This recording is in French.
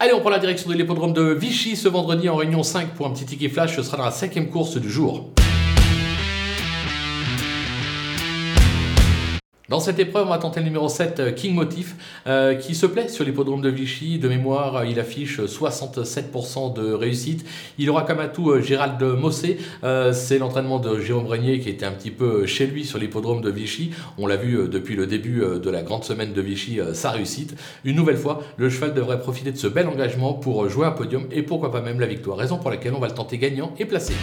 Allez, on prend la direction de l'hippodrome de Vichy ce vendredi en réunion 5 pour un petit ticket flash. Ce sera dans la cinquième course du jour. Dans cette épreuve, on va tenter le numéro 7, euh, King Motif, euh, qui se plaît sur l'hippodrome de Vichy. De mémoire, euh, il affiche 67% de réussite. Il aura comme atout Gérald Mossé. C'est l'entraînement de Jérôme Régnier qui était un petit peu chez lui sur l'hippodrome de Vichy. On l'a vu depuis le début de la grande semaine de Vichy, sa réussite. Une nouvelle fois, le cheval devrait profiter de ce bel engagement pour jouer un podium et pourquoi pas même la victoire. Raison pour laquelle on va le tenter gagnant et placé.